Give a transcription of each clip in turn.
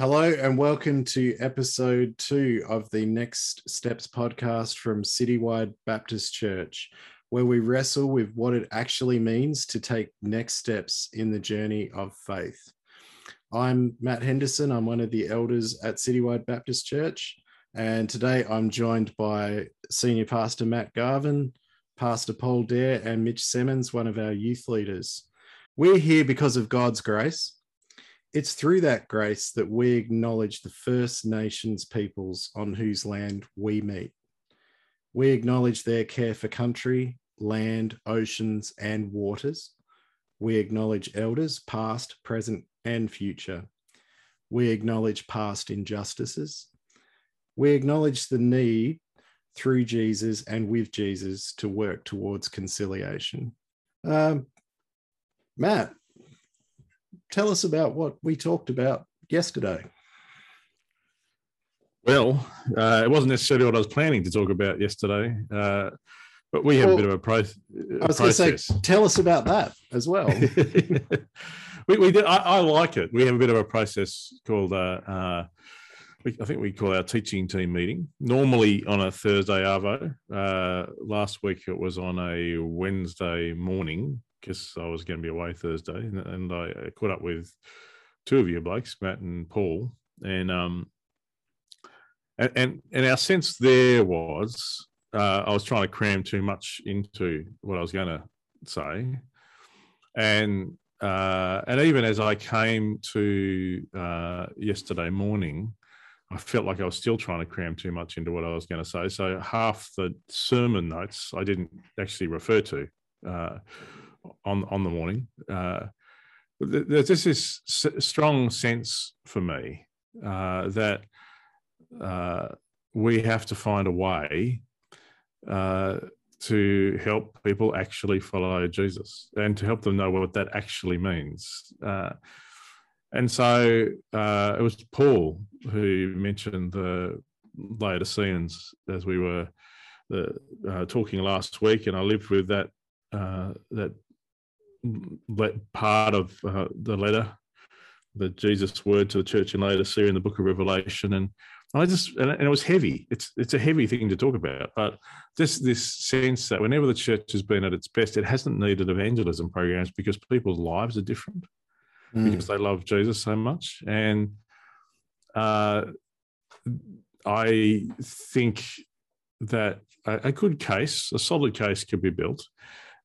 Hello, and welcome to episode two of the Next Steps podcast from Citywide Baptist Church, where we wrestle with what it actually means to take next steps in the journey of faith. I'm Matt Henderson. I'm one of the elders at Citywide Baptist Church. And today I'm joined by Senior Pastor Matt Garvin, Pastor Paul Dare, and Mitch Semmens, one of our youth leaders. We're here because of God's grace it's through that grace that we acknowledge the First Nations peoples on whose land we meet. We acknowledge their care for country, land, oceans, and waters. We acknowledge elders, past, present, and future. We acknowledge past injustices. We acknowledge the need through Jesus and with Jesus to work towards conciliation. Um, Matt, tell us about what we talked about yesterday. Well, uh, it wasn't necessarily what I was planning to talk about yesterday, uh, but we have well, a bit of a, pro- I was going to say, tell us about that as well. we, we did. I, I, like it. We have a bit of a process called. Uh, uh we, I think we call our teaching team meeting normally on a Thursday arvo. Uh, last week it was on a Wednesday morning because I was going to be away Thursday, and, and, I caught up with two of you blokes, Matt and Paul, and um, and and, and our sense there was uh, I was trying to cram too much into what I was going to say, and uh, and even as I came to uh, yesterday morning, I felt like I was still trying to cram too much into what I was going to say. So half the sermon notes I didn't actually refer to. Uh, on on the morning. Uh, there's just this strong sense for me uh, that uh, we have to find a way uh, to help people actually follow Jesus and to help them know what that actually means. Uh, and so uh, it was Paul who mentioned the Laodiceans as we were the, talking last week, and I lived with that uh, that part of uh, the letter, the Jesus word to the church in Laodicea in the book of Revelation. And I just, and it was heavy. It's it's a heavy thing to talk about, but just this sense that whenever the church has been at its best, it hasn't needed evangelism programs because people's lives are different mm. because they love Jesus so much. And uh, I think that a, a, good case, a solid case, could be built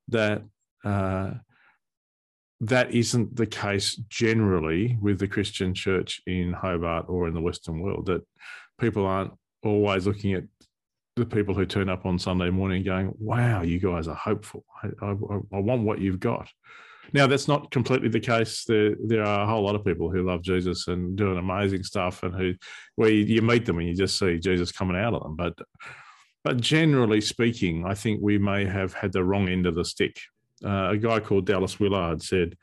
that uh, that isn't the case generally with the Christian church in Hobart or in the Western world, that people aren't always looking at the people who turn up on Sunday morning going, wow, you guys are hopeful. I, I, I want what you've got. Now, that's not completely the case. There, there are a whole lot of people who love Jesus and doing amazing stuff, and who, where you, you meet them and you just see Jesus coming out of them. But, but generally speaking, I think we may have had the wrong end of the stick uh, a guy called Dallas Willard said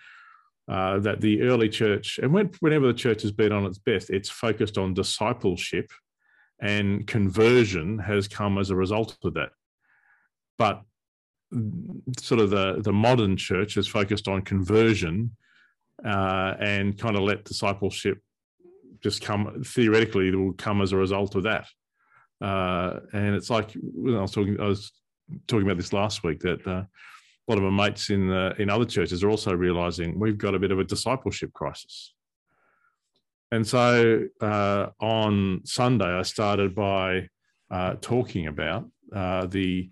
uh, that the early church, and when, whenever the church has been on its best, it's focused on discipleship and conversion has come as a result of that. But sort of the, the modern church is focused on conversion uh, and kind of let discipleship just come theoretically it will come as a result of that. Uh, and it's like I was talking, I was talking about this last week that uh, lot of my mates in the, in other churches are also realizing we've got a bit of a discipleship crisis. And so uh, on Sunday, I started by uh, talking about uh, the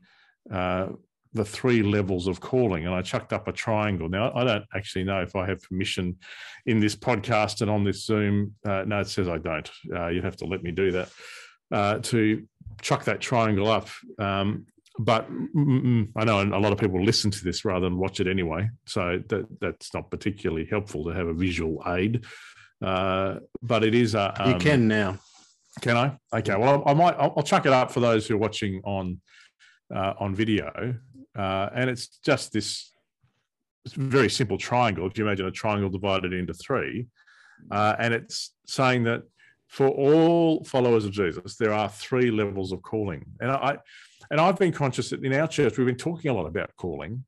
uh, the three levels of calling, and I chucked up a triangle. Now I don't actually know if I have permission in this podcast and on this Zoom. Uh, no, it says I don't. Uh, you'd have to let me do that to chuck that triangle up. Um, but I know a lot of people listen to this rather than watch it anyway, so that that's not particularly helpful to have a visual aid. Uh, but it is a. Um, you can now. Can I? Okay. Well, I, I might. I'll, I'll, chuck it up for those who are watching on uh, on video, uh, and it's just this very simple triangle. If you imagine a triangle divided into three, uh, and it's saying that for all followers of Jesus, there are three levels of calling, and I and I've been conscious that in our church, we've been talking a lot about calling.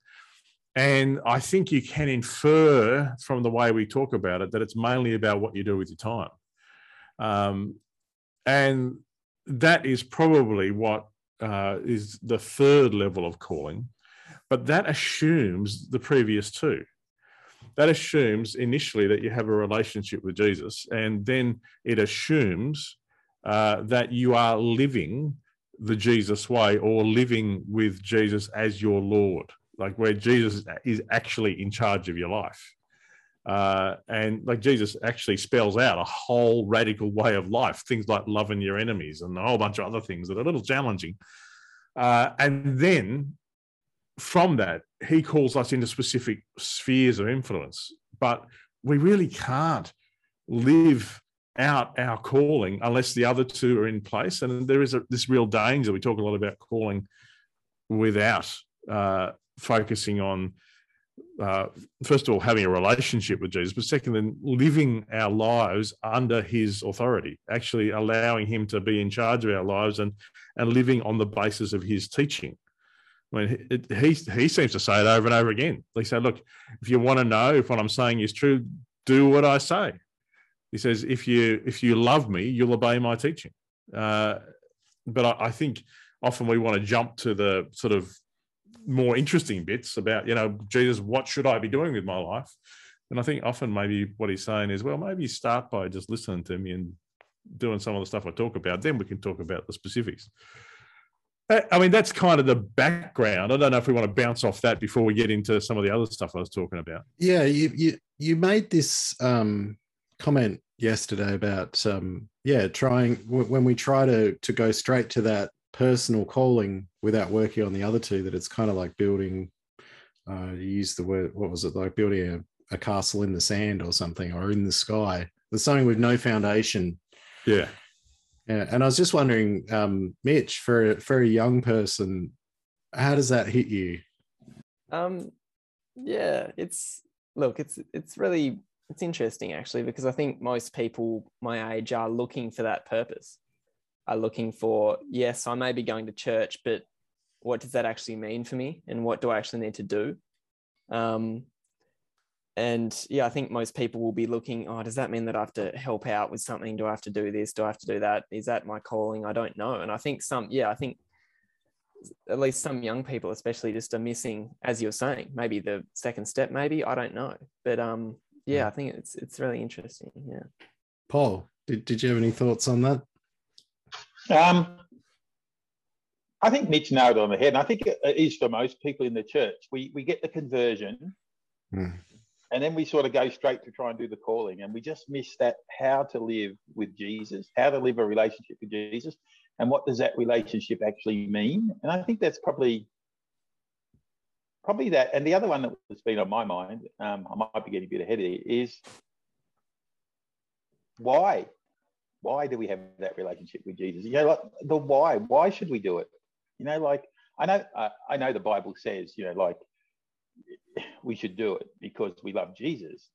And I think you can infer from the way we talk about it that it's mainly about what you do with your time. Um, and that is probably what uh, is the third level of calling, but that assumes the previous two. That assumes initially that you have a relationship with Jesus, and then it assumes uh, that you are living the Jesus way or living with Jesus as your Lord, like where Jesus is actually in charge of your life. Uh, and like Jesus actually spells out a whole radical way of life, things like loving your enemies and a whole bunch of other things that are a little challenging. Uh, and then from that, he calls us into specific spheres of influence. But we really can't live out our calling unless the other two are in place. And there is a, this real danger. We talk a lot about calling without uh, focusing on, uh, first of all, having a relationship with Jesus, but second, then living our lives under his authority, actually allowing him to be in charge of our lives and, and living on the basis of his teaching. I mean, it, he, he seems to say it over and over again. He said, look, if you want to know if what I'm saying is true, do what I say. He says, if you if you love me, you'll obey my teaching. Uh, but I, I, think often we want to jump to the sort of more interesting bits about, you know, Jesus, what should I be doing with my life? And I think often maybe what he's saying is, well, maybe start by just listening to me and doing some of the stuff I talk about. Then we can talk about the specifics. I mean, that's kind of the background. I don't know if we want to bounce off that before we get into some of the other stuff I was talking about. Yeah, you you, you made this um, comment yesterday about um, yeah trying when we try to to go straight to that personal calling without working on the other two that it's kind of like building uh you use the word what was it like building a, a castle in the sand or something or in the sky. There's something with no foundation. Yeah. Yeah and i was just wondering um mitch for for a young person how does that hit you? Um yeah it's look it's it's really it's interesting actually because I think most people my age are looking for that purpose. Are looking for yes, I may be going to church, but what does that actually mean for me, and what do I actually need to do? Um, and yeah, I think most people will be looking. Oh, does that mean that I have to help out with something? Do I have to do this? Do I have to do that? Is that my calling? I don't know. And I think some, yeah, I think at least some young people, especially, just are missing, as you're saying, maybe the second step. Maybe I don't know, but um, yeah, I think it's it's really interesting. Yeah. Paul, did, did you have any thoughts on that? Um, I think Mitch nailed it on the head. And I think it is for most people in the church. We we get the conversion, mm. and then we sort of go straight to try and do the calling, and we just miss that how to live with Jesus, how to live a relationship with Jesus, and what does that relationship actually mean? And I think that's probably probably that. And the other one that's been on my mind, um, I might be getting a bit ahead of it, is why? Why do we have that relationship with Jesus? You know, like the why. Why should we do it? You know, like I know, uh, I know the Bible says, you know, like we should do it because we love Jesus.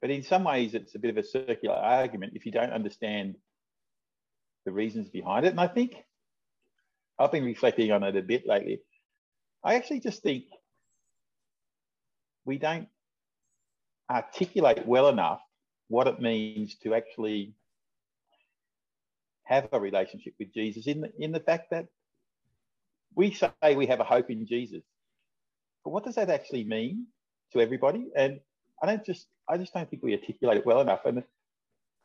But in some ways, it's a bit of a circular argument if you don't understand the reasons behind it. And I think I've been reflecting on it a bit lately. I actually just think we don't articulate well enough what it means to actually have a relationship with Jesus in the, in the fact that we say we have a hope in Jesus. But what does that actually mean to everybody? And I don't just I just don't think we articulate it well enough. And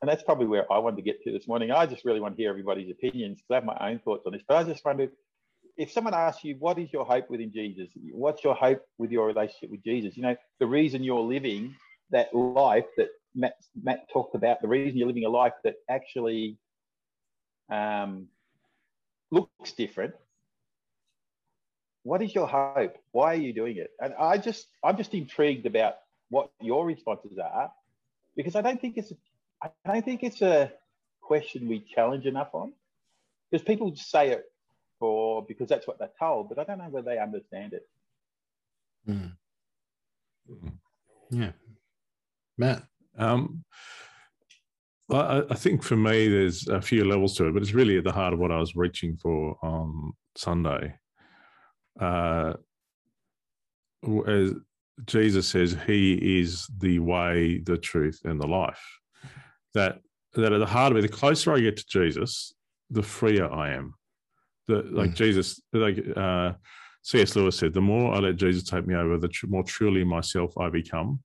and that's probably where I wanted to get to this morning. I just really want to hear everybody's opinions because I have my own thoughts on this. But I just wondered if someone asks you, what is your hope within Jesus? What's your hope with your relationship with Jesus? You know, the reason you're living that life that Matt, Matt talked about, the reason you're living a life that actually um, looks different. What is your hope? Why are you doing it? And I just, I'm just intrigued about what your responses are, because I don't think it's, I don't think it's a question we challenge enough on, because people say it for because that's what they're told, but I don't know whether they understand it. Mm. Yeah, Matt. Um, well, I, I, think for me, there's a few levels to it, but it's really at the heart of what I was reaching for on Sunday. Uh, as Jesus says, He is the way, the truth, and the life. That that at the heart of it, the closer I get to Jesus, the freer I am. The like Mm. Jesus, like uh, C.S. Lewis said, the more I let Jesus take me over, the tr- more truly myself I become.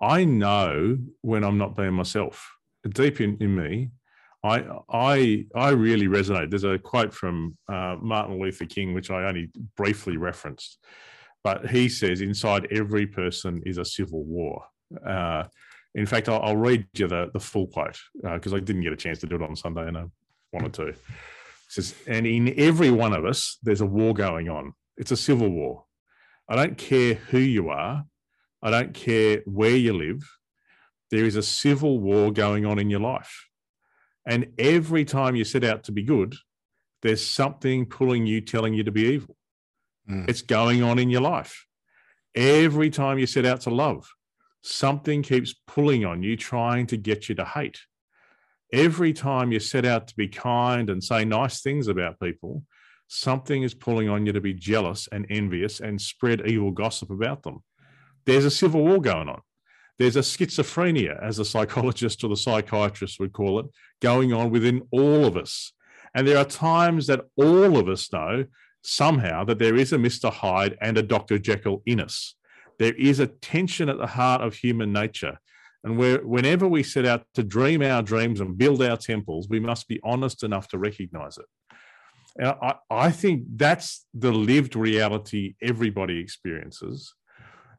I know when I'm not being myself. Deep in, in me, I I I really resonate. There's a quote from uh, Martin Luther King, which I only briefly referenced, but he says, "Inside every person is a civil war." Uh, in fact, I'll, I'll read you the, the full quote because I didn't get a chance to do it on Sunday, and I wanted to. Says, "And in every one of us, there's a war going on. It's a civil war. I don't care who you are. I don't care where you live. There is a civil war going on in your life." And every time you set out to be good, there's something pulling you, telling you to be evil. Mm. It's going on in your life. Every time you set out to love, something keeps pulling on you, trying to get you to hate. Every time you set out to be kind and say nice things about people, something is pulling on you to be jealous and envious and spread evil gossip about them. There's a civil war going on. There's a schizophrenia, as the psychologist or the psychiatrist would call it, going on within all of us. And there are times that all of us know somehow that there is a Mr. Hyde and a Dr. Jekyll in us. There is a tension at the heart of human nature. And where, whenever we set out to dream our dreams and build our temples, we must be honest enough to recognize it. And I, I think that's the lived reality everybody experiences.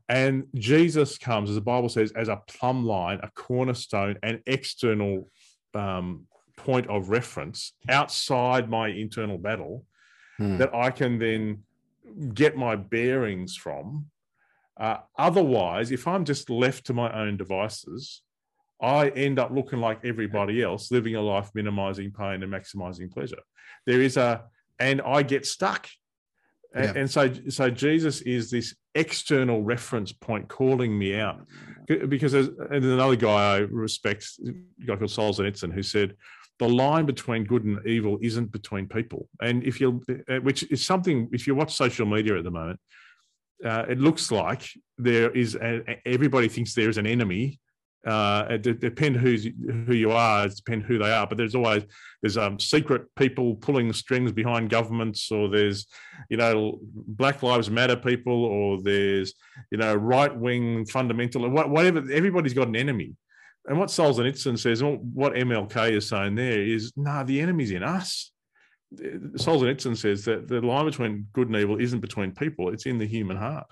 And Jesus comes, as the Bible says, as a plumb line, a cornerstone, an external um, point of reference outside my internal battle Mm. that I can then get my bearings from. Uh, otherwise, if I'm just left to my own devices, I end up looking like everybody else, living a life minimizing pain and maximizing pleasure. There is a, and I get stuck. A- Yeah. And so, so Jesus is this external reference point calling me out. Because there's, and there's another guy I respect, a guy called Solzhenitsyn, who said, the line between good and evil isn't between people. And if you, uh, which is something, if you watch social media at the moment, uh, it looks like there is a, everybody thinks there is an enemy. Uh, it de- depend who's who you are, it depend who they are. But there's always there's um, secret people pulling strings behind governments, or there's you know Black Lives Matter people, or there's you know right wing fundamental, whatever. Everybody's got an enemy. And what Solzhenitsyn says, what MLK is saying there is, no, nah, the enemy's in us. Solzhenitsyn says that the line between good and evil isn't between people; it's in the human heart.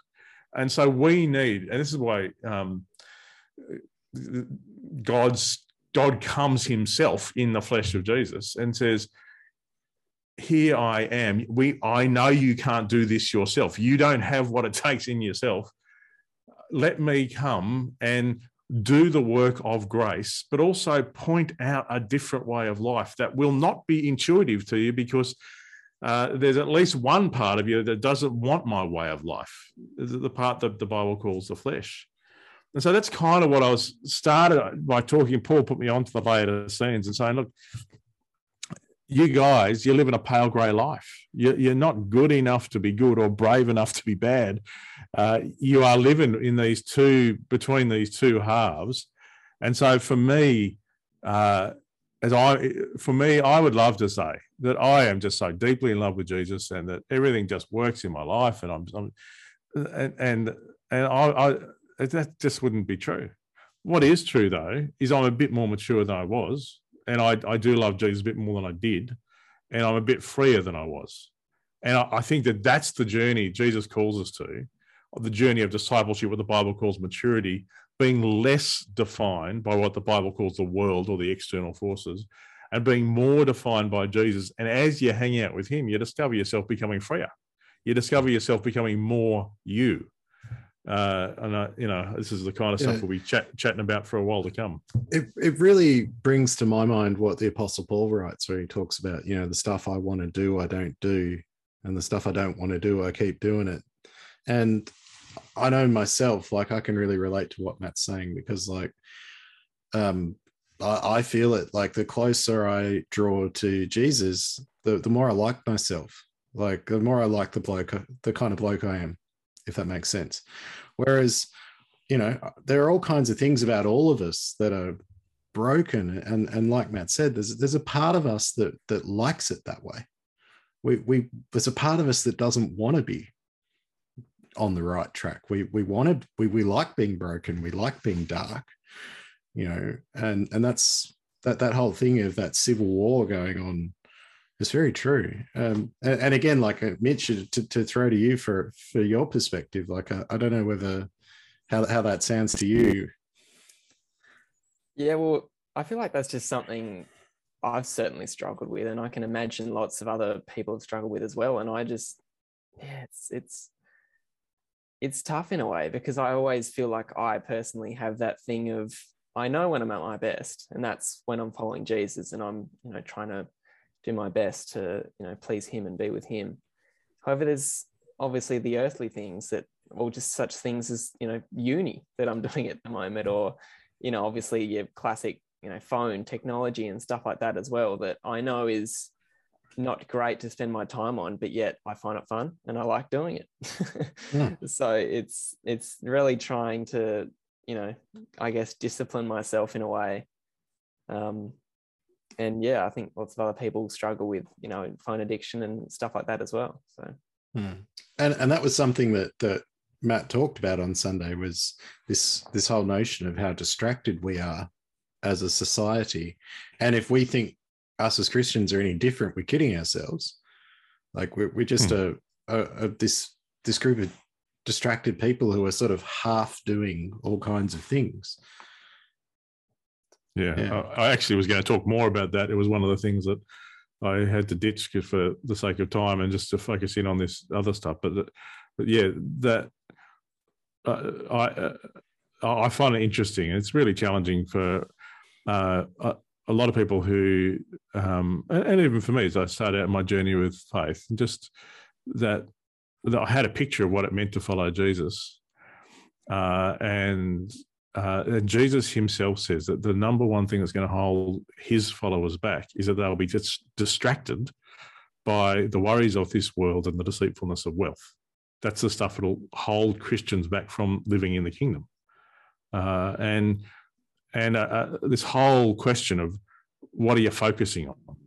And so we need, and this is why um, God's God comes Himself in the flesh of Jesus and says, "Here I am. We, I know you can't do this yourself. You don't have what it takes in yourself. Let me come and." Do the work of grace, but also point out a different way of life that will not be intuitive to you because uh, there's at least one part of you that doesn't want my way of life, the part that the Bible calls the flesh. And so that's kind of what I was started by talking. Paul put me onto the Laodiceans and saying, look, you guys, you're living a pale grey life. You're not good enough to be good or brave enough to be bad. Uh, you are living in these two, between these two halves. And so for me, uh, as I, for me, I would love to say that I am just so deeply in love with Jesus and that everything just works in my life. And I'm, I'm and, and, and I, I, that just wouldn't be true. What is true though, is I'm a bit more mature than I was and I, I do love Jesus a bit more than I did, and I'm a bit freer than I was. And I, I think that that's the journey Jesus calls us to, the journey of discipleship, what the Bible calls maturity, being less defined by what the Bible calls the world or the external forces, and being more defined by Jesus. And as you hang out with Him, you discover yourself becoming freer. You discover yourself becoming more you. Uh, and I, you know, this is the kind of stuff Yeah. we'll be chat, chatting about for a while to come. it, it really brings to my mind what the apostle paul writes where he talks about you know the stuff i want to do i don't do and the stuff i don't want to do i keep doing it and i know myself like i can really relate to what matt's saying because like um i, I feel it like the closer i draw to jesus the, the more i like myself like the more i like the bloke the kind of bloke i am if that makes sense. Whereas you know there are all kinds of things about all of us that are broken and and like matt said there's there's a part of us that that likes it that way. We we there's a part of us that doesn't want to be on the right track. We we wanted we we like being broken we like being dark you know and and that's that that whole thing of that civil war going on is very true um and, and again like uh, mitch to, to throw to you for for your perspective like I, I don't know whether how, how that sounds to you Yeah, well, I feel like that's just something I've certainly struggled with, and I can imagine lots of other people have struggled with as well. And I just, yeah, it's it's it's tough in a way because I always feel like I personally have that thing of I know when I'm at my best, and that's when I'm following Jesus and I'm you know trying to do my best to you know please Him and be with Him. However, there's obviously the earthly things that, or just such things as you know uni that I'm doing at the moment, or you know obviously your classic you know phone technology and stuff like that as well that I know is not great to spend my time on but yet I find it fun and I like doing it Yeah. so it's it's really trying to you know I guess discipline myself in a way um and yeah I think lots of other people struggle with you know phone addiction and stuff like that as well so Hmm. And and that was something that that Matt talked about on Sunday was this this whole notion of how distracted we are as a society, and if we think us as Christians are any different, we're kidding ourselves. Like we're we're just a, a, a this this group of distracted people who are sort of half doing all kinds of things. Yeah, Yeah. I, I actually was going to talk more about that. It was one of the things that I had to ditch for the sake of time and just to focus in on this other stuff. But, but yeah, that uh, I uh, I find it interesting. It's really challenging for uh, a, a lot of people who, um, and, and even for me, as I started out my journey with faith, just that, that I had a picture of what it meant to follow Jesus, uh, and uh, and Jesus himself says that the number one thing that's going to hold his followers back is that they'll be just distracted by the worries of this world and the deceitfulness of wealth. That's the stuff that'll hold Christians back from living in the kingdom. Uh, and and uh, uh, this whole question of what are you focusing on?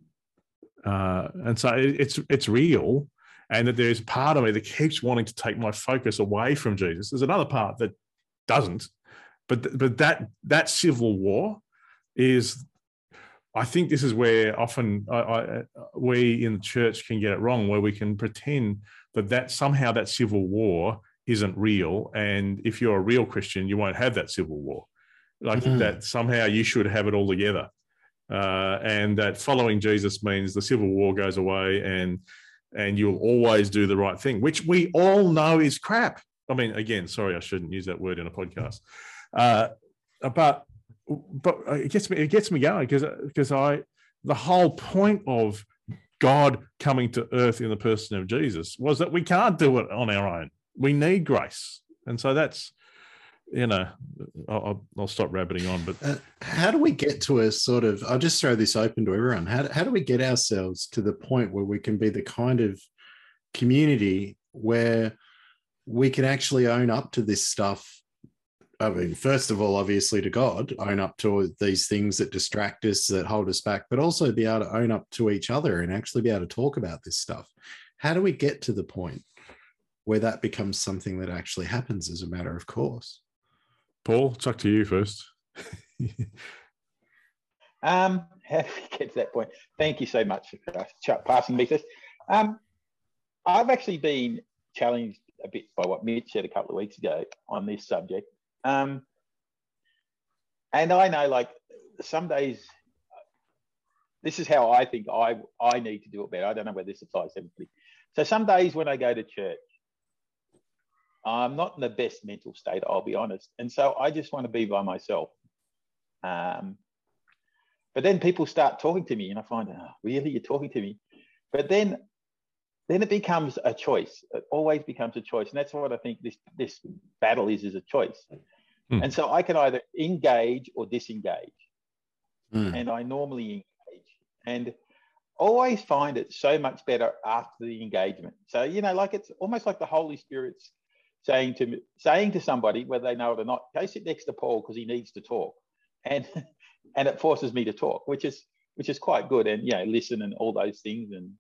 Uh, and so it, it's it's real, and that there's part of me that keeps wanting to take my focus away from Jesus. There's another part that doesn't, but th- but that that civil war is i think this is where often I, I, we in the church can get it wrong where we can pretend that that somehow that civil war isn't real. And if you're a real christian you won't have that civil war. Like Mm. that somehow you should have it all together. Uh, and that following jesus means the civil war goes away and and you'll always do the right thing which we all know is crap. I mean again sorry i shouldn't use that word in a podcast uh, but but it gets me it gets me going because because I the whole point of God coming to earth in the person of Jesus was that we can't do it on our own. We need grace, and so that's you know I'll, I'll- stop rabbiting on, but Uh, how do we get to a sort of i'll just throw this open to everyone how, how do we get ourselves to the point where we can be the kind of community where we can actually own up to this stuff i mean first of all obviously to god own up to these things that distract us that hold us back but also be able to own up to each other and actually be able to talk about this stuff how do we get to the point where that becomes something that actually happens as a matter of course Paul, it's up to you first. Um, how do we get to that point? Thank you so much for passing me this. Um, I've actually been challenged a bit by what Mitch said a couple of weeks ago on this subject. Um, and I know, like, some days, this is how I think I I need to do it better. I don't know whether this applies to everybody. So some days when I go to church, I'm not in the best mental state. I'll be honest, and so I just want to be by myself. Um, but then people start talking to me, and I find, oh, really, you're talking to me. But then, then it becomes a choice. It always becomes a choice, and that's what I think this this battle is: is a choice. Hmm. And so I can either engage or disengage, Mm. and I normally engage, and always find it so much better after the engagement. So you know, like it's almost like the Holy Spirit's saying to me, saying to somebody, whether they know it or not, go sit next to Paul because he needs to talk. And and it forces me to talk, which is which is quite good, and you know, listen and all those things. And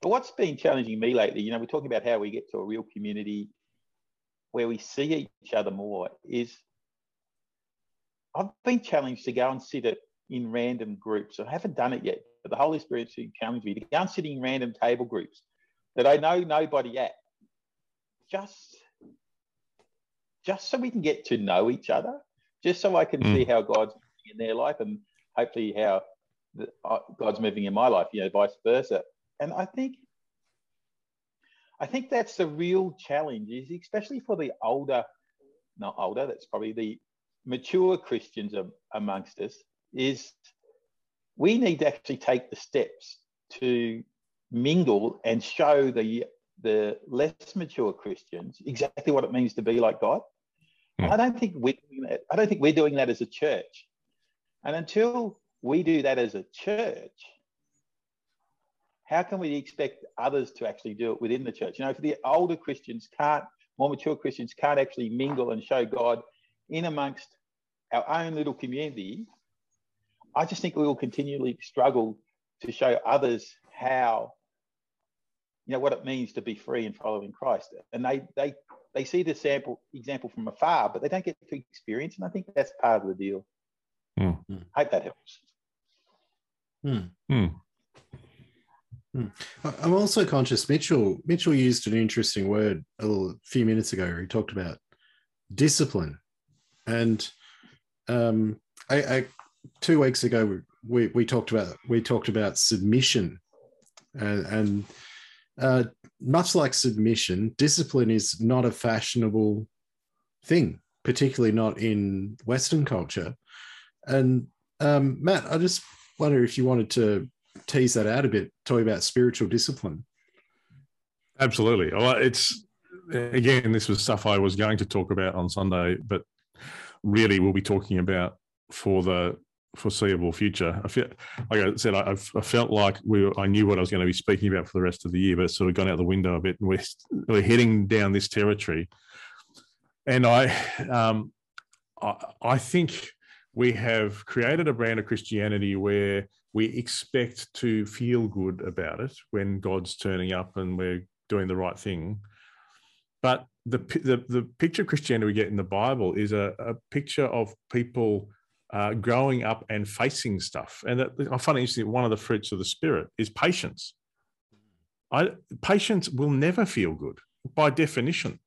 but what's been challenging me lately, you know, we're talking about how we get to a real community where we see each other more. Is I've been challenged to go and sit at, in random groups. I haven't done it yet, but the Holy Spirit's challenged me to go and sit in random table groups that I know nobody at, just just so we can get to know each other, just so I can mm. see how God's moving in their life and hopefully how the, uh, God's moving in my life, you know, vice versa. And I think, I think that's the real challenge, is especially for the older, not older, that's probably the mature Christians amongst us, is we need to actually take the steps to mingle and show the the less mature Christians exactly what it means to be like God. Mm. I don't think we're doing that. I don't think we're doing that as a church. And until we do that as a church, how can we expect others to actually do it within the church? You know, if the older Christians can't, more mature Christians can't actually mingle and show God in amongst our own little community, I just think we will continually struggle to show others how, you know, what it means to be free and following Christ. And they they they see the sample example from afar, but they don't get to experience. And I think that's part of the deal. Mm. I hope that helps. Mm. Mm. I'm also conscious. Mitchell Mitchell used an interesting word a little few minutes ago. He talked about discipline, and um, I, I, two weeks ago we, we talked about we talked about submission, and, and uh, much like submission, discipline is not a fashionable thing, particularly not in Western culture. And um, Matt, I just wonder if you wanted to tease that out a bit, talk about spiritual discipline. Absolutely. Well, it's again, this was stuff I was going to talk about on Sunday, but really we'll be talking about for the foreseeable future. I feel, like I said, I, I felt like we were, I knew what I was going to be speaking about for the rest of the year, but it's sort of gone out the window a bit, and we're we're heading down this territory. And I, um, I, I think we have created a brand of Christianity where we expect to feel good about it when God's turning up and we're doing the right thing. But the, the, the picture of Christianity we get in the Bible is a, a picture of people uh, growing up and facing stuff. And that, I find it interesting. One of the fruits of the Spirit is patience. I, patience will never feel good by definition.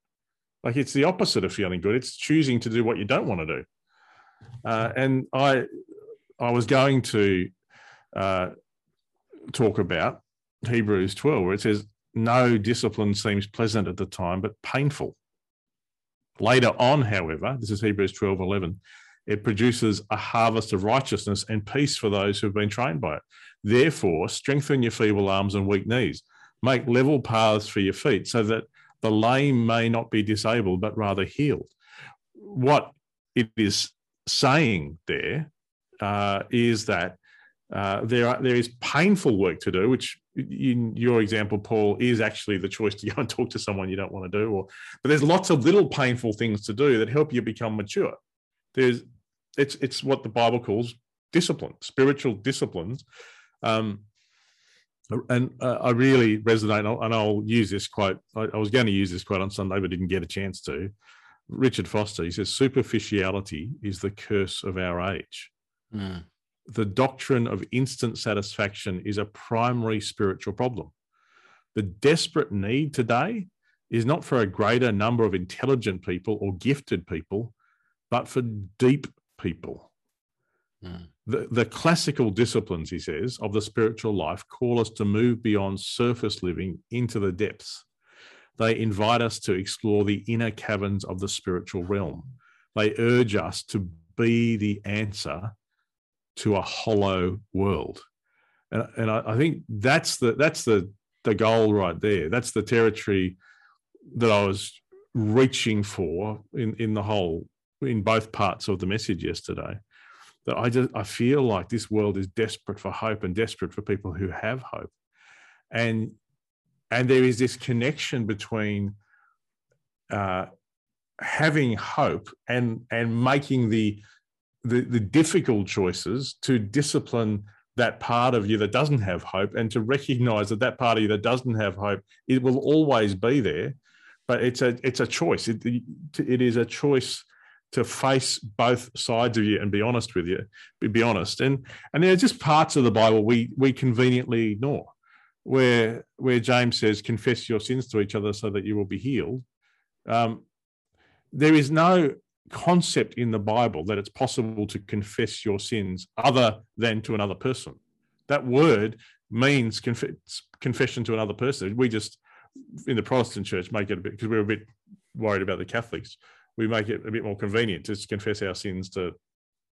Like it's the opposite of feeling good. It's choosing to do what you don't want to do. Uh, and I, I was going to uh, talk about Hebrews 12, where it says, No discipline seems pleasant at the time, but painful. Later on, however, this is Hebrews 12, 11, it produces a harvest of righteousness and peace for those who have been trained by it. Therefore, strengthen your feeble arms and weak knees. Make level paths for your feet so that the lame may not be disabled, but rather healed. What it is saying there uh, is that uh, there are, there is painful work to do, which in your example, Paul, is actually the choice to go and talk to someone you don't want to do. Or, but there's lots of little painful things to do that help you become mature. There's it's it's what the Bible calls discipline, spiritual disciplines. Um, and uh, I really resonate, and I'll, and I'll use this quote. I, I was going to use this quote on Sunday, but didn't get a chance to. Richard Foster, he says, superficiality is the curse of our age. Mm. The doctrine of instant satisfaction is a primary spiritual problem. The desperate need today is not for a greater number of intelligent people or gifted people, but for deep people. Mm. The, the classical disciplines, he says, of the spiritual life call us to move beyond surface living into the depths. They invite us to explore the inner caverns of the spiritual realm. They urge us to be the answer to a hollow world. And, and I, I think that's the that's the the goal right there. That's the territory that I was reaching for in, in the whole in both parts of the message yesterday that I just I feel like this world is desperate for hope and desperate for people who have hope. And and there is this connection between uh, having hope and and making the the, the difficult choices to discipline that part of you that doesn't have hope and to recognize that that part of you that doesn't have hope it will always be there. But it's a it's a choice. It, it is a choice to face both sides of you and be honest with you be, honest. And and there are just parts of the bible we we conveniently ignore where where james says confess your sins to each other so that you will be healed. Um, there is no concept in the Bible that it's possible to confess your sins other than to another person. That word means conf- confession to another person. We just, in the Protestant church, make it a bit, because we're a bit worried about the Catholics, we make it a bit more convenient to confess our sins to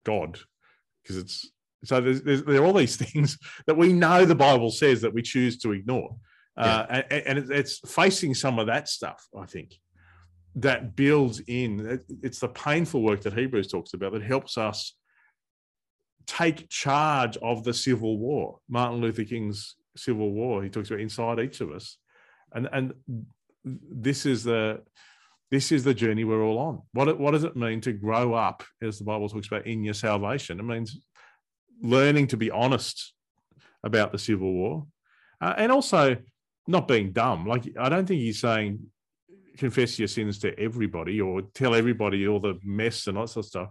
God, because it's, so there's, there's, there are all these things that we know the Bible says that we choose to ignore. Uh, and, and it's facing some of that stuff, I think that builds in it's the painful work that hebrews talks about that helps us take charge of the civil war martin luther king's civil war. He talks about inside each of us. And and this is the this is the journey we're all on. What what does it mean to grow up as the bible talks about in your salvation? It means learning to be honest about the civil war uh, and also not being dumb. Like i don't think he's saying confess your sins to everybody or tell everybody all the mess and all that sort of stuff.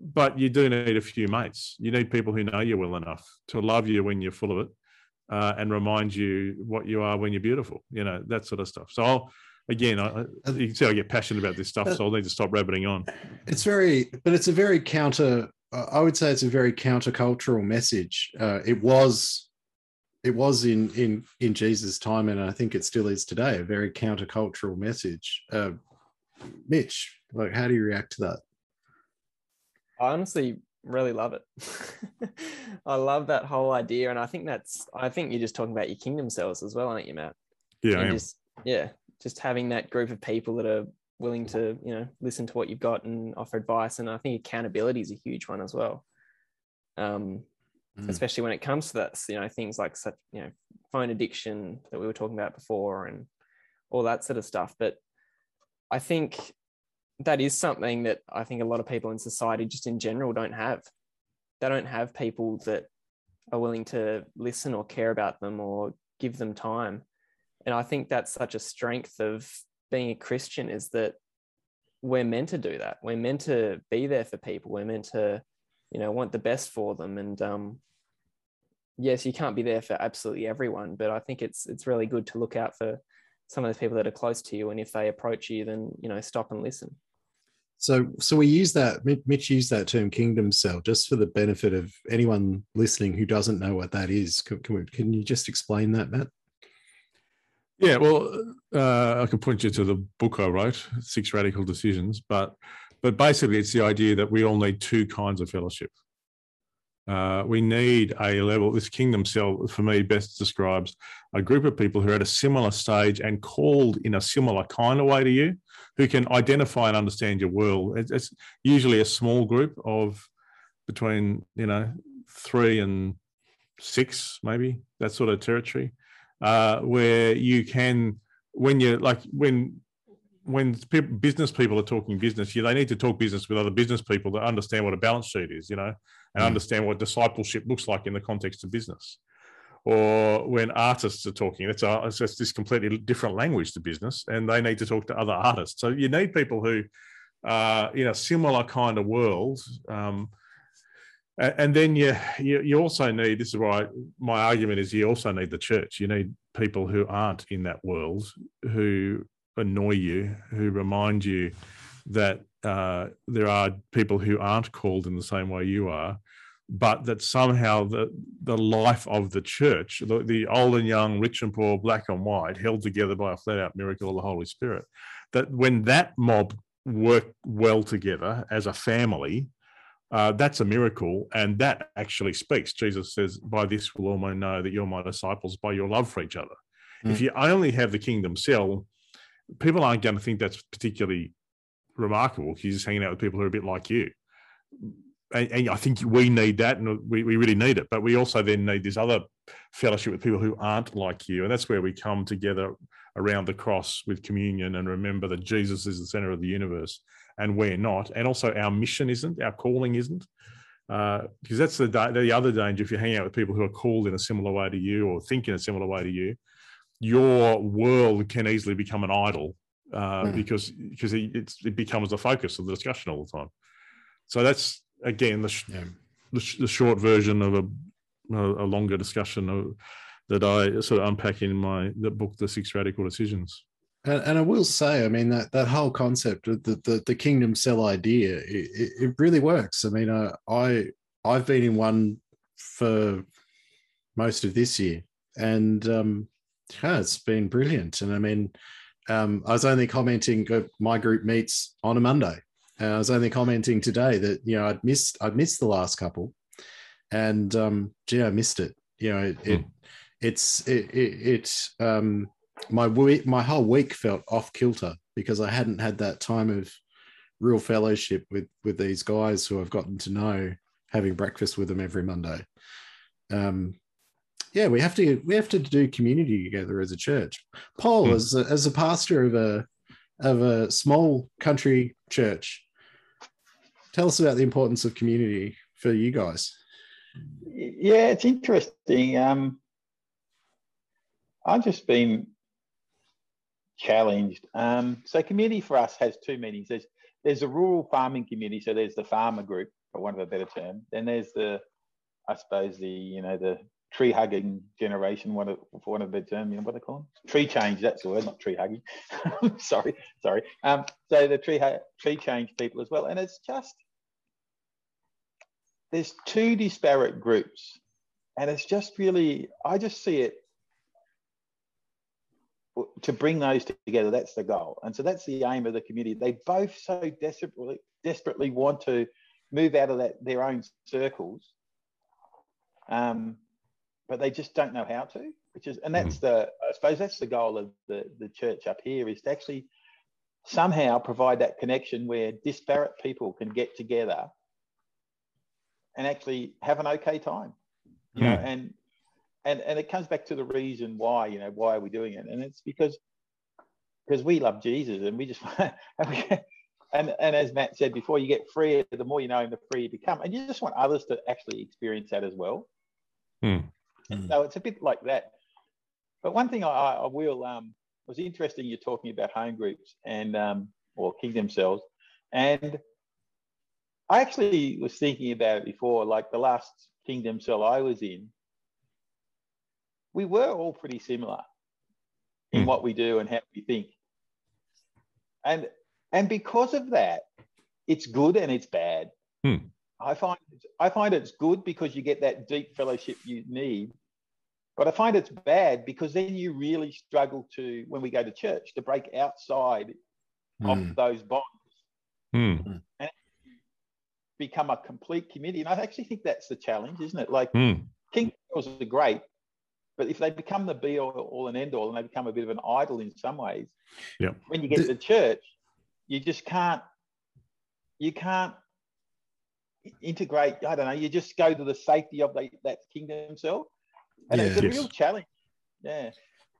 But you do need a few mates. You need people who know you well enough to love you when you're full of it uh, and remind you what you are when you're beautiful, you know, that sort of stuff. So I'll, again, I, you can see I get passionate about this stuff, so I'll need to stop rabbiting on. It's very, but it's a very counter. I would say it's a very countercultural message. Uh, it was it was in in in Jesus' time, and I think it still is today. A very countercultural message. Uh, Mitch, like, how do you react to that? I honestly really love it. I love that whole idea, and I think that's. I think you're just talking about your kingdom cells as well, aren't you, Matt? Yeah, I just yeah, just having that group of people that are willing to you know listen to what you've got and offer advice, and I think accountability is a huge one as well. Um, mm. especially when it comes to that, you know, things like such, you know, phone addiction that we were talking about before and all that sort of stuff. But I think that is something that I think a lot of people in society, just in general, don't have. They don't have people that are willing to listen or care about them or give them time. And I think that's such a strength of being a Christian is that we're meant to do that. We're meant to be there for people. We're meant to you know want the best for them. And um yes you can't be there for absolutely everyone but i think it's it's really good to look out for some of those people that are close to you. And if they approach you then you know stop and listen. So so we use that mitch used that term kingdom cell just for the benefit of anyone listening who doesn't know what that is. Can, can, we, can you just explain that matt? Yeah well uh, i can point you to the book i wrote six radical decisions but but basically, it's the idea that we all need two kinds of fellowship. Uh, we need a level, this kingdom cell for me best describes a group of people who are at a similar stage and called in a similar kind of way to you, who can identify and understand your world. It's, it's usually a small group of between, you know, three and six, maybe that sort of territory, uh, where you can, when you're like, when when people, business people are talking business, you they need to talk business with other business people to understand what a balance sheet is, you know, and mm. understand what discipleship looks like in the context of business. Or when artists are talking, it's, a, it's just this completely different language to business, and they need to talk to other artists. So you need people who are in a similar kind of world. Um, and then you, you, you also need this is why my argument is you also need the church. You need people who aren't in that world who annoy you, who remind you that uh, there are people who aren't called in the same way you are, but that somehow the the life of the church, the, the old and young, rich and poor, black and white, held together by a flat out miracle of the Holy Spirit, that when that mob work well together as a family, uh, that's a miracle, and that actually speaks. Jesus says, "By this will all men know that you're my disciples by your love for each other." Mm. If you only have the kingdom cell, people aren't going to think that's particularly remarkable because you're just hanging out with people who are a bit like you. And, and, I think we need that, and we, we really need it. But we also then need this other fellowship with people who aren't like you, and that's where we come together around the cross with communion and remember that Jesus is the center of the universe, and we're not. And also our mission isn't, our calling isn't. Uh, because that's the the other danger if you hang out with people who are called in a similar way to you or think in a similar way to you, your world can easily become an idol uh, mm. because because it, it becomes the focus of the discussion all the time. So that's again the, yeah. the, the, short version of a, a longer discussion of, that I sort of unpack in my the book, The Six Radical Decisions. And, and I will say, I mean that that whole concept of the the, the kingdom cell idea, it, it really works. I mean, uh, I I've been in one for most of this year, and um, yeah, it's been brilliant. And I mean, um, I was only commenting. Uh, my group meets on a Monday. And I was only commenting today that you know I'd missed I'd missed the last couple, and um, gee, I missed it. You know, it, it hmm. it's it, it, it um, my week my whole week felt off kilter because I hadn't had that time of real fellowship with with these guys who I've gotten to know, having breakfast with them every Monday. Um, yeah, we have to we have to do community together as a church. Paul, mm. as a, as a pastor of a of a small country church, tell us about the importance of community for you guys. Yeah, it's interesting. Um, I've just been challenged. Um, so community for us has two meanings. There's there's a rural farming community. So there's the farmer group, for want of a better term. Then there's the, I suppose the you know the tree hugging generation, one of, one of the know what they call them? Tree change, that's the word, not tree hugging. sorry, sorry. Um, so the tree tree change people as well. And it's just there's two disparate groups. And it's just really, I just see it to bring those together. That's the goal. And so that's the aim of the community. They both so desperately desperately want to move out of that their own circles. Um, but they just don't know how to, which is, and that's mm. the, I suppose that's the goal of the, the church up here is to actually somehow provide that connection where disparate people can get together and actually have an okay time, you mm. know, and, and, and it comes back to the reason why, you know, why are we doing it? And it's because, because we love Jesus and we just, and, and as Matt said before, you get freer, the more you know him, the freer you become. And you just want others to actually experience that as well. Mm. Mm. So it's a bit like that. But one thing I, I will um, was interesting. You're talking about home groups and um, or kingdom cells, and I actually was thinking about it before. Like the last kingdom cell I was in, we were all pretty similar in mm. what we do and how we think, and and because of that, it's good and it's bad. Mm. I find I find it's good because you get that deep fellowship you need. But I find it's bad because then you really struggle to when we go to church to break outside mm. of hmm. those bonds mm. and become a complete community. And I actually think that's the challenge, isn't it? Like mm. King are great, but if they become the be all, all and end all and they become a bit of an idol in some ways, yeah. when you get to church, you just can't you can't integrate. I don't know. You just go to the safety of the, that kingdom cell, and yeah. it's a yes. real challenge. Yeah.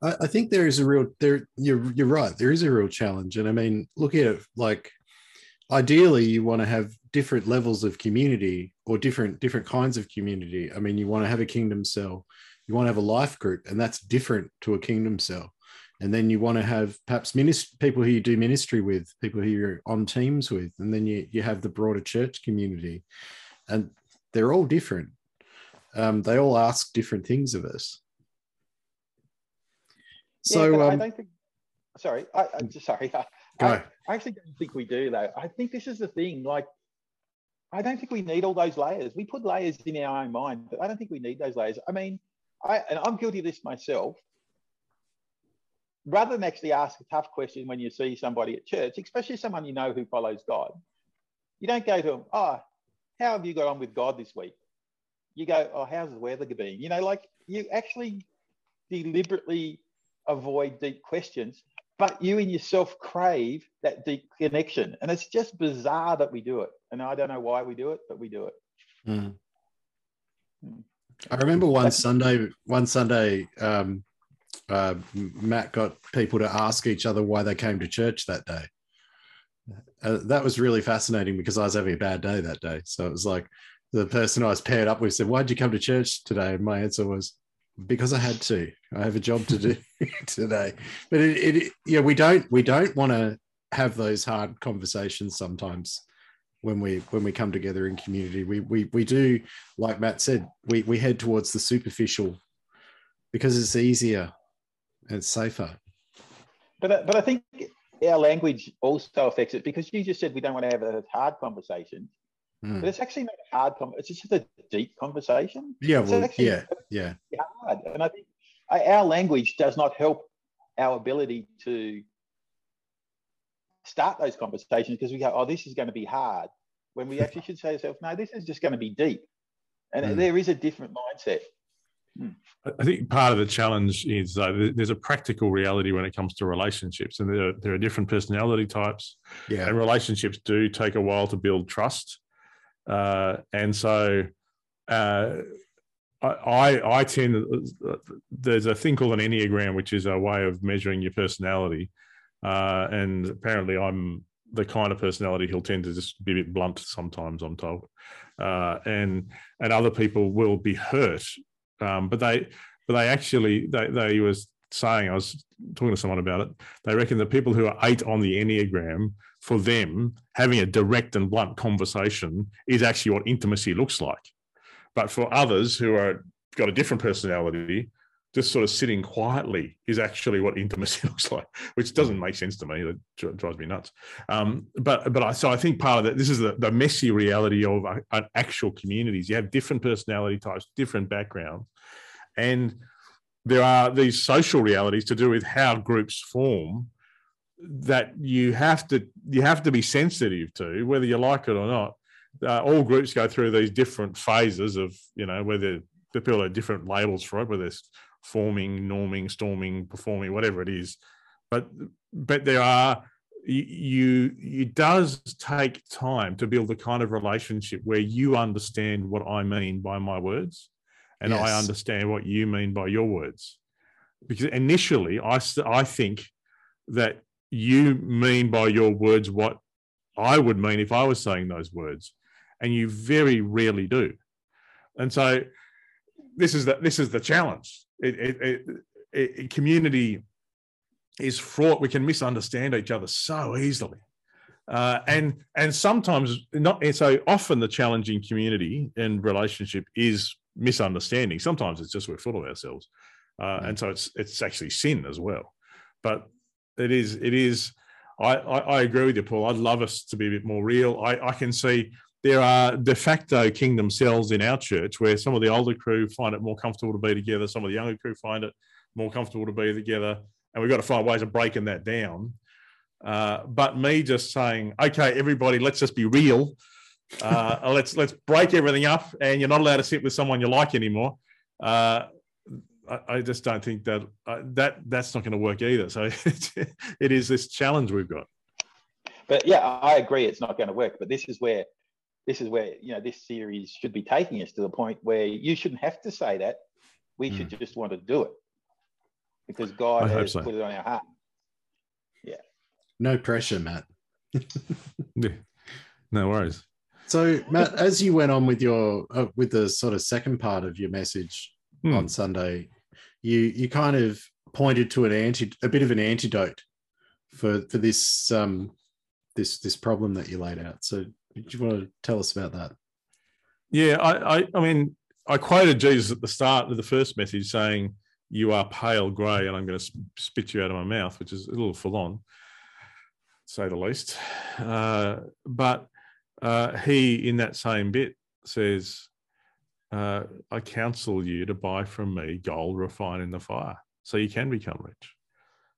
I, I think there is a real there. You're you're right. There is a real challenge, and I mean, look at it like ideally you want to have different levels of community or different different kinds of community i mean you want to have a kingdom cell you want to have a life group and that's different to a kingdom cell and then you want to have perhaps minist- people who you do ministry with people who you're on teams with and then you, you have the broader church community. And they're all different. Um, they all ask different things of us. So yeah, um, I don't think sorry I, am just sorry I, I, I actually don't think we do though. I think this is the thing like i don't think we need all those layers. We put layers in our own mind but i don't think we need those layers. I mean I, and i'm guilty of this myself rather than actually ask a tough question when you see somebody at church, especially someone you know who follows God, you don't go to them, oh, how have you got on with God this week? You go, oh, how's the weather been? You know, like you actually deliberately avoid deep questions, but you in yourself crave that deep connection. And it's just bizarre that we do it. And I don't know why we do it, but we do it. Mm. I remember one Sunday, one Sunday, um, uh, Matt got people to ask each other why they came to church that day. uh, that was really fascinating because I was having a bad day that day. So it was like the person I was paired up with said, "Why'd you come to church today?" And my answer was, "Because I had to. I have a job to do today." But it, it, yeah, we don't we don't want to have those hard conversations sometimes when we when we come together in community. We we we do, like Matt said, we we head towards the superficial because it's easier and safer. But but I think our language also affects it because you just said we don't want to have a hard conversation. Mm. But it's actually not a hard conversation. It's just a deep conversation. Yeah, well, yeah, yeah. Hard. And I think our language does not help our ability to start those conversations because we go, oh, this is going to be hard. When we actually should say to ourselves, no, this is just going to be deep. And mm. there is a different mindset. I think part of the challenge is uh, there's a practical reality when it comes to relationships, and there are, there are different personality types. Yeah. And relationships do take a while to build trust. Uh, and so uh, I, I tend there's a thing called an Enneagram, which is a way of measuring your personality. Uh, and apparently, I'm the kind of personality he'll tend to just be a bit blunt sometimes. I'm told, uh, and and other people will be hurt um, but they, but they actually, they, they was saying, I was talking to someone about it. They reckon the people who are eight on the Enneagram, for them, having a direct and blunt conversation is actually what intimacy looks like. But for others who are got a different personality, just sort of sitting quietly is actually what intimacy looks like, which doesn't make sense to me. That drives me nuts. Um, but but I so I think part of that this is the, the messy reality of actual communities. You have different personality types, different backgrounds, and there are these social realities to do with how groups form that you have to you have to be sensitive to whether you like it or not uh, all groups go through these different phases of you know whether the people have different labels for it whether it's forming norming storming performing whatever it is but but there are you it does take time to build the kind of relationship where you understand what i mean by my words and yes. I understand what you mean by your words. Because initially, I, I think that you mean by your words what I would mean if I was saying those words, and you very rarely do. And so, this is the this is the challenge. It, it, it, it community is fraught. We can misunderstand each other so easily. Uh, and and sometimes not and so often the challenging community and relationship is misunderstanding. Sometimes it's just we're full of ourselves, uh, mm. and so it's it's actually sin as well. But it is it is. I, I, I agree with you, Paul. I'd love us to be a bit more real. I, I can see there are de facto kingdom cells in our church where some of the older crew find it more comfortable to be together, some of the younger crew find it more comfortable to be together, and we've got to find ways of breaking that down. Uh, but me just saying, okay, everybody, let's just be real uh, let's let's break everything up, and you're not allowed to sit with someone you like anymore. Uh, I, I, just don't think that uh, that that's not going to work either. So it is this challenge we've got. But yeah, I agree, it's not going to work. But this is where this is where you know this series should be taking us to the point where you shouldn't have to say that. We mm. should just want to do it because God I has so. put it on our heart. Yeah. No pressure, Matt. No worries. So, Matt, as you went on with your uh, with the sort of second part of your message mm. on Sunday, you you kind of pointed to an anti a bit of an antidote for for this um this this problem that you laid out. So, do you want to tell us about that? Yeah, I I, I mean, I quoted Jesus at the start of the first message saying, "You are pale grey, and I'm going to spit you out of my mouth," which is a little full on, say the least. Uh, but uh, he, in that same bit, says, uh, I counsel you to buy from me gold refined in the fire so you can become rich,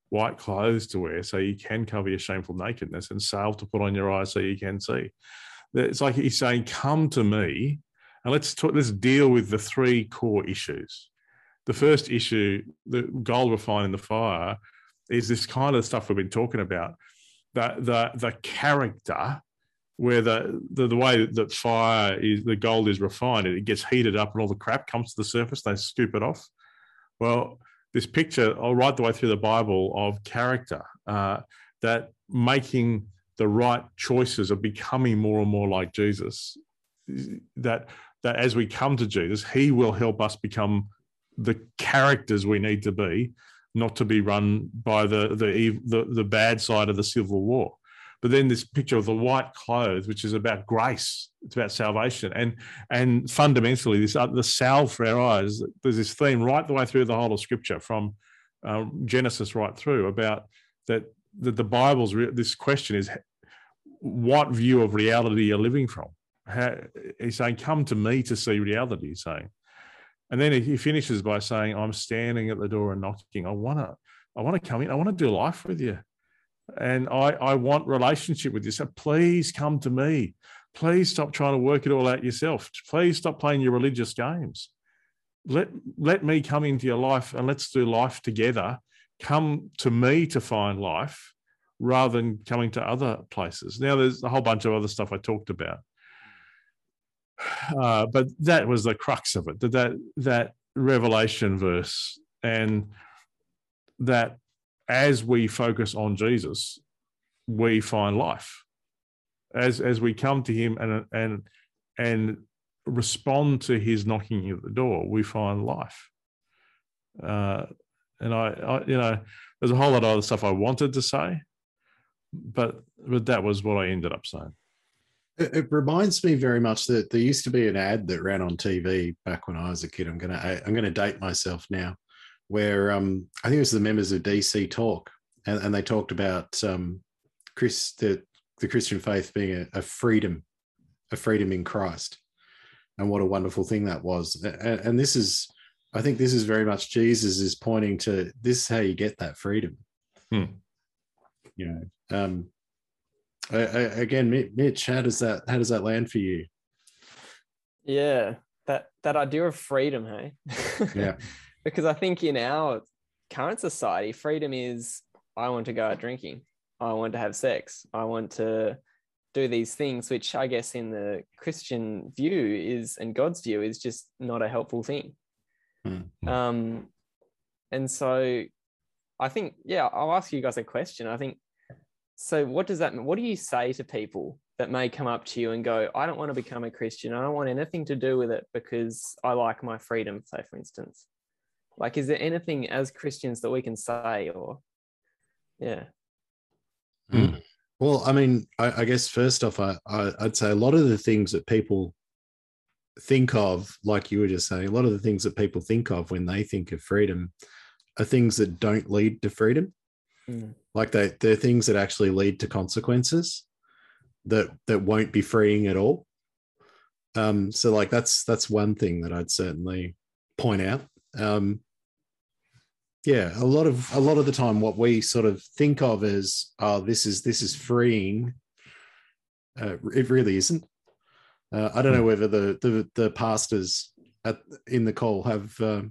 white clothes to wear so you can cover your shameful nakedness, and salve to put on your eyes so you can see. It's like he's saying, Come to me and let's, talk, let's deal with the three core issues. The first issue, the gold refined in the fire, is this kind of stuff we've been talking about. The, the, the character where the, the, the way that fire is the gold is refined, it gets heated up and all the crap comes to the surface. They scoop it off. Well, this picture, all right the way through the Bible of character, uh, that making the right choices of becoming more and more like Jesus. That that as we come to Jesus, He will help us become the characters we need to be, not to be run by the the the, the bad side of the civil war. But then this picture of the white clothes, which is about grace, it's about salvation, and and fundamentally this uh, the salve for our eyes. There's this theme right the way through the whole of Scripture, from uh, Genesis right through, about that that the Bible's re- this question is what view of reality you're living from. How, he's saying, "Come to me to see reality." He's saying, and then he finishes by saying, "I'm standing at the door and knocking. I want to, I want to come in. I want to do life with you, and I, I want relationship with you. So please come to me. Please stop trying to work it all out yourself. Please stop playing your religious games. Let let me come into your life and let's do life together. Come to me to find life." rather than coming to other places. Now, there's a whole bunch of other stuff I talked about, uh, but that was the crux of it. That that that revelation verse, and that as we focus on Jesus, we find life. As as we come to Him and and and respond to His knocking at the door, we find life. Uh, and I, I, you know, there's a whole lot of other stuff I wanted to say, but but that was what I ended up saying. It, it, reminds me very much that there used to be an ad that ran on TV back when I was a kid. I'm gonna I'm gonna date myself now, where um I think it was the members of DC Talk, and, and they talked about um Chris the the Christian faith being a, a freedom, a freedom in Christ, and what a wonderful thing that was. And, and this is I think this is very much Jesus is pointing to this is how you get that freedom. Hmm. You know, um, I, I, again, Mitch, how does that how does that land for you? Yeah, that that idea of freedom, hey. Yeah. because I think in our current society, freedom is I want to go out drinking, I want to have sex, I want to do these things, which I guess in the Christian view is and God's view is just not a helpful thing. Hmm. Um, and so I think, yeah, I'll ask you guys a question. I think so what does that mean? What do you say to people that may come up to you and go, I don't want to become a Christian. I don't want anything to do with it because I like my freedom, say, for instance. Like, is there anything as Christians that we can say or, yeah? Mm. Well, I mean, I, I guess first off, I, I, I'd say a lot of the things that people think of, like you were just saying, a lot of the things that people think of when they think of freedom are things that don't lead to freedom. Mm. Like they they're things that actually lead to consequences that that won't be freeing at all. Um, so like that's that's one thing that I'd certainly point out. Um, yeah, a lot of a lot of the time, what we sort of think of as oh, this is this is freeing, uh, it really isn't. Uh, I don't know whether the the, the pastors at in the call have uh,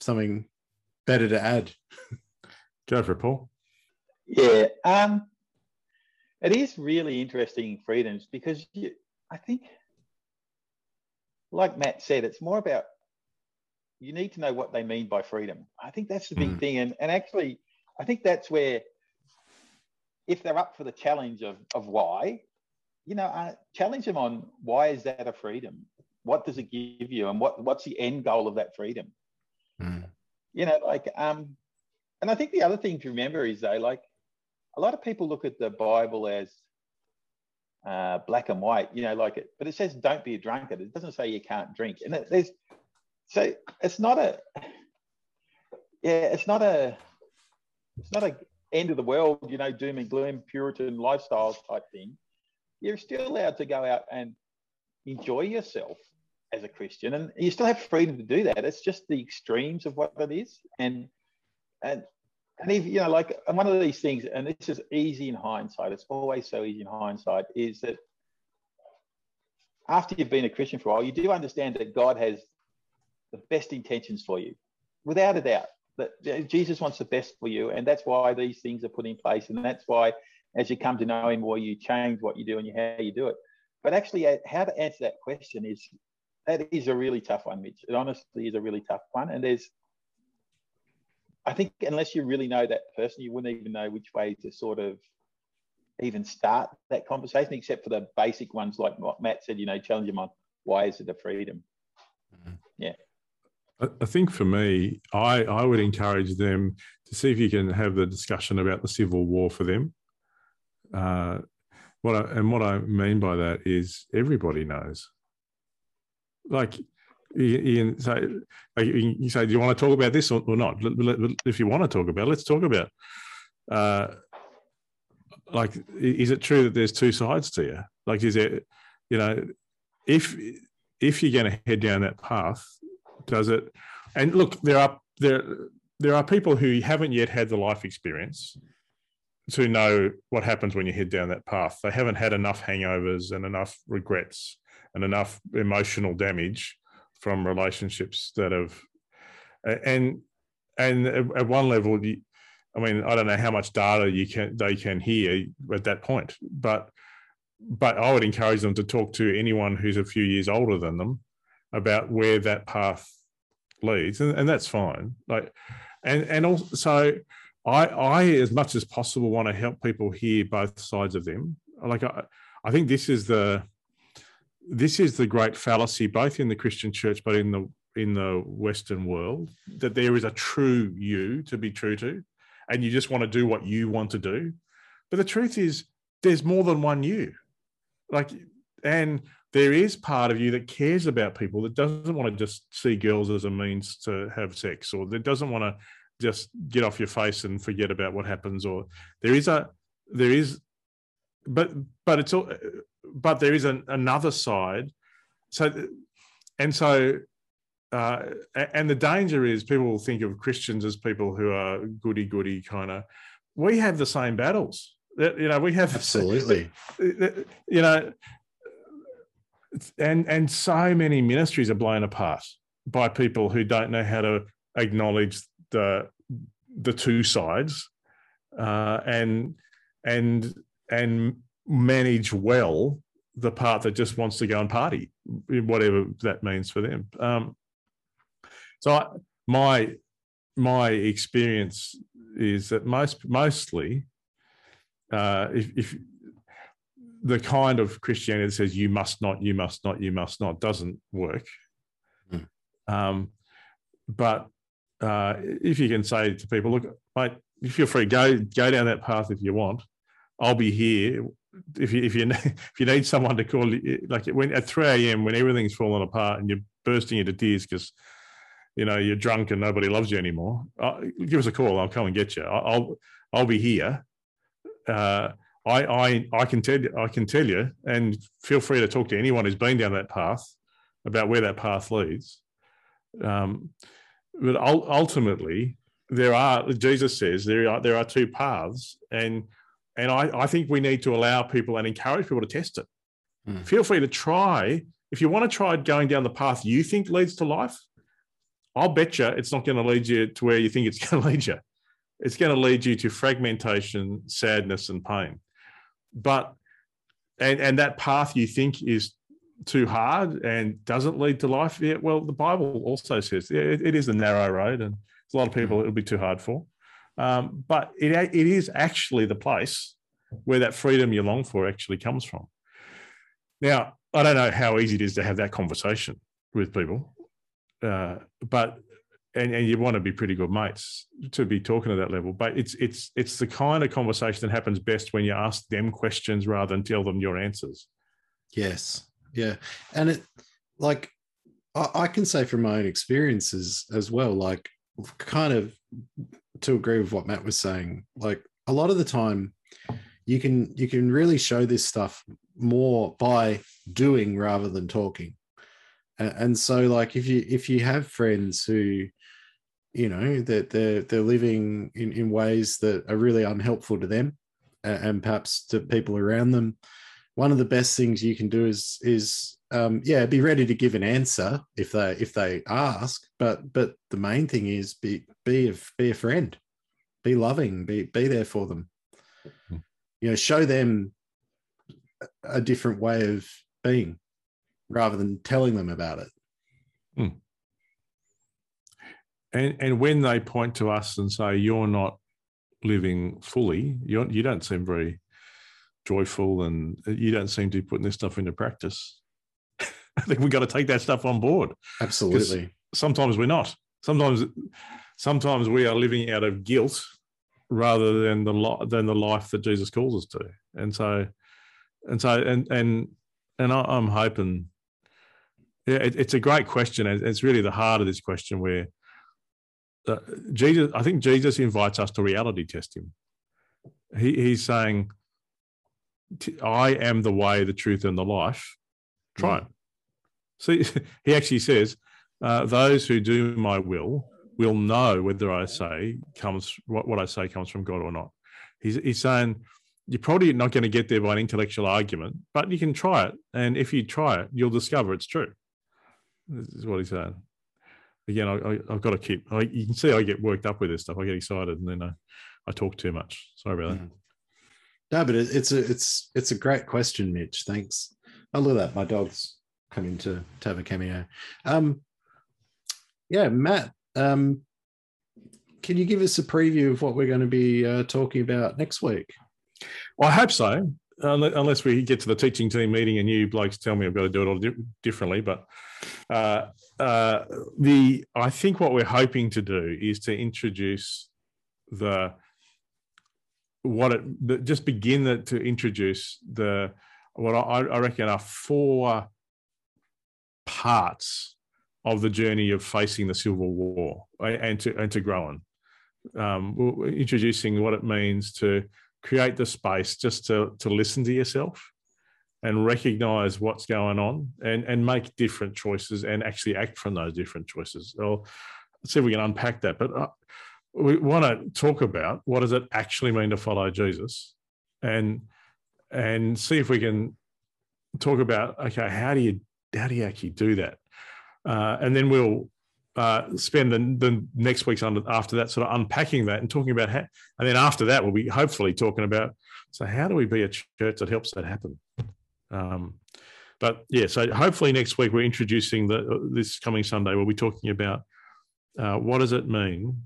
something better to add. Go for it, Paul. Yeah, um, it is really interesting freedoms because you, I think, like Matt said, it's more about you need to know what they mean by freedom. I think that's the big mm. thing, and and actually, I think that's where if they're up for the challenge of of why, you know, uh, challenge them on why is that a freedom? What does it give you, and what what's the end goal of that freedom? Mm. You know, like um, and I think the other thing to remember is though, like a lot of people look at the Bible as uh, black and white, you know, like it, but it says don't be a drunkard. It doesn't say you can't drink. And it, there's, so it's not a, yeah, it's not a, it's not a end of the world, you know, doom and gloom, Puritan lifestyle type thing. You're still allowed to go out and enjoy yourself as a Christian, and you still have freedom to do that. It's just the extremes of what it is, and and and if you know, like one of these things, and this is easy in hindsight, it's always so easy in hindsight, is that after you've been a Christian for a while, you do understand that God has the best intentions for you, without a doubt. That Jesus wants the best for you, and that's why these things are put in place, and that's why, as you come to know Him more, you change what you do and how you do it. But actually, uh, how to answer that question is that is a really tough one, Mitch. It honestly is a really tough one, and there's I think unless you really know that person, you wouldn't even know which way to sort of even start that conversation, except for the basic ones like what Matt said, you know, challenge them on why is it a freedom? Mm-hmm. Yeah. I think for me, I, I would encourage them to see if you can have the discussion about the civil war for them. Uh, what I, and what I mean by that is everybody knows. Like can say, you say, do you want to talk about this or, or not? If you want to talk about, it, let's talk about. Uh, like, is it true that there's two sides to you? Like, is it, you know, if if you're going to head down that path, does it? And look, there are there there are people who haven't yet had the life experience to know what happens when you head down that path. They haven't had enough hangovers and enough regrets and enough emotional damage from relationships that have and and at one level I mean I don't know how much data you can they can hear at that point but but I would encourage them to talk to anyone who's a few years older than them about where that path leads and, and that's fine like and and also I, I, as much as possible, want to help people hear both sides of them. Like I, I think this is the this is the great fallacy, both in the Christian church, but in the in the Western world, that there is a true you to be true to, and you just want to do what you want to do. But the truth is, there's more than one you. Like, and there is part of you that cares about people that doesn't want to just see girls as a means to have sex, or that doesn't want to just get off your face and forget about what happens or there is a there is but but it's all but there is an, another side so and so uh, and the danger is people will think of Christians as people who are goody goody kind of. We have the same battles. That you know, we have absolutely. You know, and and so many ministries are blown apart by people who don't know how to acknowledge the the two sides uh, and and and manage well the part that just wants to go and party, whatever that means for them. Um, so I, my my experience is that most mostly, uh, if, if the kind of Christianity that says you must not, you must not, you must not doesn't work. Mm. Um, but uh, if you can say to people, look, mate, you feel free, go go down that path if you want. I'll be here. If you if you if you need someone to call, like when at three a.m. when everything's falling apart and you're bursting into tears because you know you're drunk and nobody loves you anymore, uh, give us a call. I'll come and get you. I'll I'll be here. Uh, I I I can tell you I can tell you, and feel free to talk to anyone who's been down that path about where that path leads. Um, but ultimately, there are Jesus says there are there are two paths, and and I, I think we need to allow people and encourage people to test it. Mm. Feel free to try if you want to try going down the path you think leads to life. I'll bet you it's not going to lead you to where you think it's going to lead you. It's going to lead you to fragmentation, sadness, and pain. But and and that path you think is too hard and doesn't lead to life, yeah, well, the Bible also says yeah, it, it is a narrow road, and a lot of people mm. it'll be too hard for. Um, but it it is actually the place where that freedom you long for actually comes from. Now, I don't know how easy it is to have that conversation with people, uh, but and, and you want to be pretty good mates to be talking to that level. But it's it's it's the kind of conversation that happens best when you ask them questions rather than tell them your answers. Yes, yeah. And it like I, I can say from my own experiences as well like kind of to agree with what matt was saying like a lot of the time you can you can really show this stuff more by doing rather than talking. And, and so like if you if you have friends who you know that they're they're living in, in ways that are really unhelpful to them and, and perhaps to people around them one of the best things you can do is is um, yeah be ready to give an answer if they if they ask. But but the main thing is be be a, be a friend. Be loving. Be be there for them. Mm-hmm. you know show them a different way of being rather than telling them about it. Mm. and and when they point to us and say you're not living fully you you don't seem very joyful, and you don't seem to be putting this stuff into practice. I think we've got to take that stuff on board. Absolutely. Sometimes we're not. Sometimes, sometimes we are living out of guilt rather than the than the life that Jesus calls us to. And so, and so, and and and I, am hoping. Yeah, it, it's a great question. and It's really the heart of this question where uh, Jesus. I think Jesus invites us to reality test him. He, he's saying, "I am the way, the truth, and the life. Try mm. it." See, he actually says, uh, "Those who do my will will know whether I say comes what, what I say comes from God or not." He's, he's saying you're probably not going to get there by an intellectual argument, but you can try it. And if you try it, you'll discover it's true. This is what he's saying. Again, I, have got to keep, I, you can see I get worked up with this stuff. I get excited and then I, I talk too much. Sorry about that. No, but it's a, it's, it's a great question, Mitch. Thanks. I love that. My dog's coming to, to have a cameo. Um, yeah, Matt, um, can you give us a preview of what we're going to be uh, talking about next week? Well, I hope so, unless we get to the teaching team meeting and you blokes tell me I've got to do it all di- differently. But uh, uh, the I think what we're hoping to do is to introduce the what it just begin the, to introduce the what I, I reckon are four parts of the journey of facing the civil war and to and to growing. Um, introducing what it means to create the space just to to listen to yourself and recognize what's going on and and make different choices and actually act from those different choices. Let's see if we can unpack that. But uh, we want to talk about what does it actually mean to follow Jesus, and and see if we can talk about okay, how do you how do you actually do that, uh, and then we'll uh, spend the, the, next weeks under, after that sort of unpacking that and talking about how, and then after that we'll be hopefully talking about so how do we be a church that helps that happen? Um, but yeah so hopefully next week we're introducing the this coming sunday we'll be talking about uh, what does it mean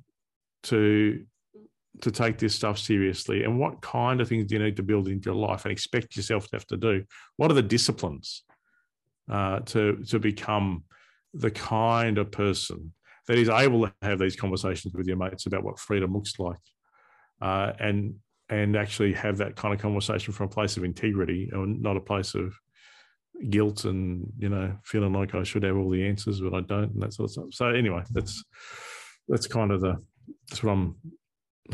to to take this stuff seriously and what kind of things do you need to build into your life and expect yourself to have to do what are the disciplines uh, to to become the kind of person that is able to have these conversations with your mates about what freedom looks like, uh, and and actually have that kind of conversation from a place of integrity and not a place of guilt and you know feeling like I should have all the answers but I don't and that sort of stuff. So anyway, that's that's kind of the that's what I'm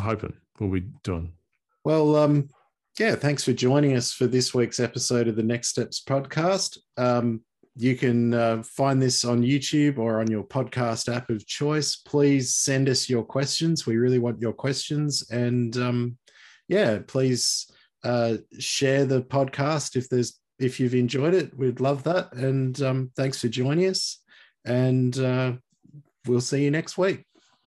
hoping we'll be doing. Well, um, yeah, thanks for joining us for this week's episode of the Next Steps podcast. Um, you can uh, find this on YouTube or on your podcast app of choice. Please send us your questions. We really want your questions. And um, yeah, please uh, share the podcast if there's if you've enjoyed it. We'd love that. And um, thanks for joining us. And uh, we'll see you next week.